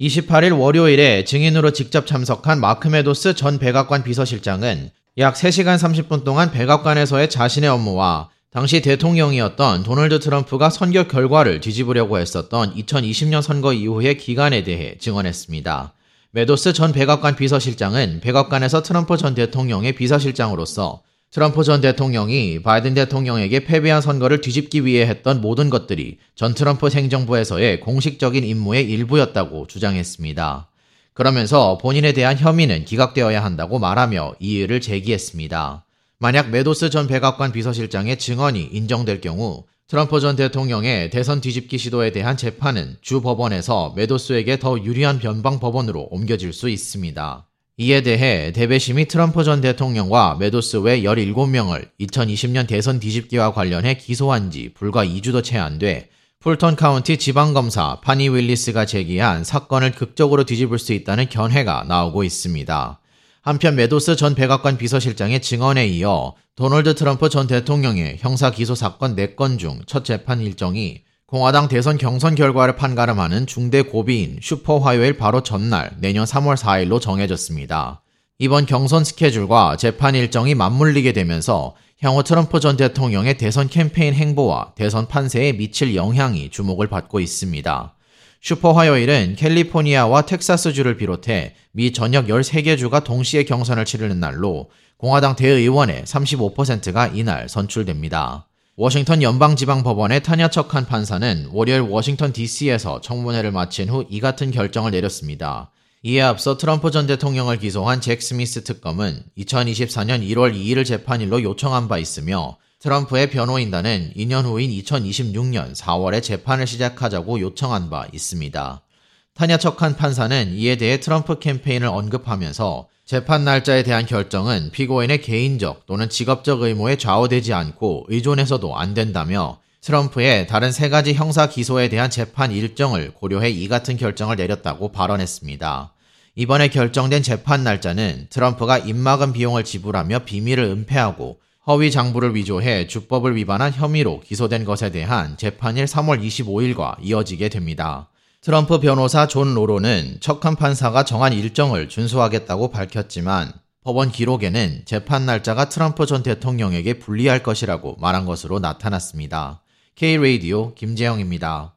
28일 월요일에 증인으로 직접 참석한 마크 메도스 전 백악관 비서실장은 약 3시간 30분 동안 백악관에서의 자신의 업무와 당시 대통령이었던 도널드 트럼프가 선거 결과를 뒤집으려고 했었던 2020년 선거 이후의 기간에 대해 증언했습니다. 메도스 전 백악관 비서실장은 백악관에서 트럼프 전 대통령의 비서실장으로서 트럼프 전 대통령이 바이든 대통령에게 패배한 선거를 뒤집기 위해 했던 모든 것들이 전 트럼프 행정부에서의 공식적인 임무의 일부였다고 주장했습니다. 그러면서 본인에 대한 혐의는 기각되어야 한다고 말하며 이의를 제기했습니다. 만약 메도스 전 백악관 비서실장의 증언이 인정될 경우 트럼프 전 대통령의 대선 뒤집기 시도에 대한 재판은 주 법원에서 메도스에게 더 유리한 연방 법원으로 옮겨질 수 있습니다. 이에 대해 대배심이 트럼프 전 대통령과 메도스 외 17명을 2020년 대선 뒤집기와 관련해 기소한 지 불과 2주도 채 안 돼 풀턴 카운티 지방검사 파니 윌리스가 제기한 사건을 극적으로 뒤집을 수 있다는 견해가 나오고 있습니다. 한편 메도스 전 백악관 비서실장의 증언에 이어 도널드 트럼프 전 대통령의 형사 기소 사건 4건 중 첫 재판 일정이 공화당 대선 경선 결과를 판가름하는 중대 고비인 슈퍼 화요일 바로 전날 내년 3월 4일로 정해졌습니다. 이번 경선 스케줄과 재판 일정이 맞물리게 되면서 향후 트럼프 전 대통령의 대선 캠페인 행보와 대선 판세에 미칠 영향이 주목을 받고 있습니다. 슈퍼 화요일은 캘리포니아와 텍사스주를 비롯해 미 전역 13개 주가 동시에 경선을 치르는 날로 공화당 대의원의 35%가 이날 선출됩니다. 워싱턴 연방지방법원의 타냐 척한 판사는 월요일 워싱턴 DC에서 청문회를 마친 후 이 같은 결정을 내렸습니다. 이에 앞서 트럼프 전 대통령을 기소한 잭 스미스 특검은 2024년 1월 2일 재판일로 요청한 바 있으며 트럼프의 변호인단은 2년 후인 2026년 4월에 재판을 시작하자고 요청한 바 있습니다. 타냐 척한 판사는 이에 대해 트럼프 캠페인을 언급하면서 재판 날짜에 대한 결정은 피고인의 개인적 또는 직업적 의무에 좌우되지 않고 의존해서도 안 된다며 트럼프의 다른 세 가지 형사 기소에 대한 재판 일정을 고려해 이 같은 결정을 내렸다고 발언했습니다. 이번에 결정된 재판 날짜는 트럼프가 입막음 비용을 지불하며 비밀을 은폐하고 허위 장부를 위조해 주법을 위반한 혐의로 기소된 것에 대한 재판일 3월 25일과 이어지게 됩니다. 트럼프 변호사 존 로로는 척한 판사가 정한 일정을 준수하겠다고 밝혔지만 법원 기록에는 재판 날짜가 트럼프 전 대통령에게 불리할 것이라고 말한 것으로 나타났습니다. K-Radio 김재영입니다.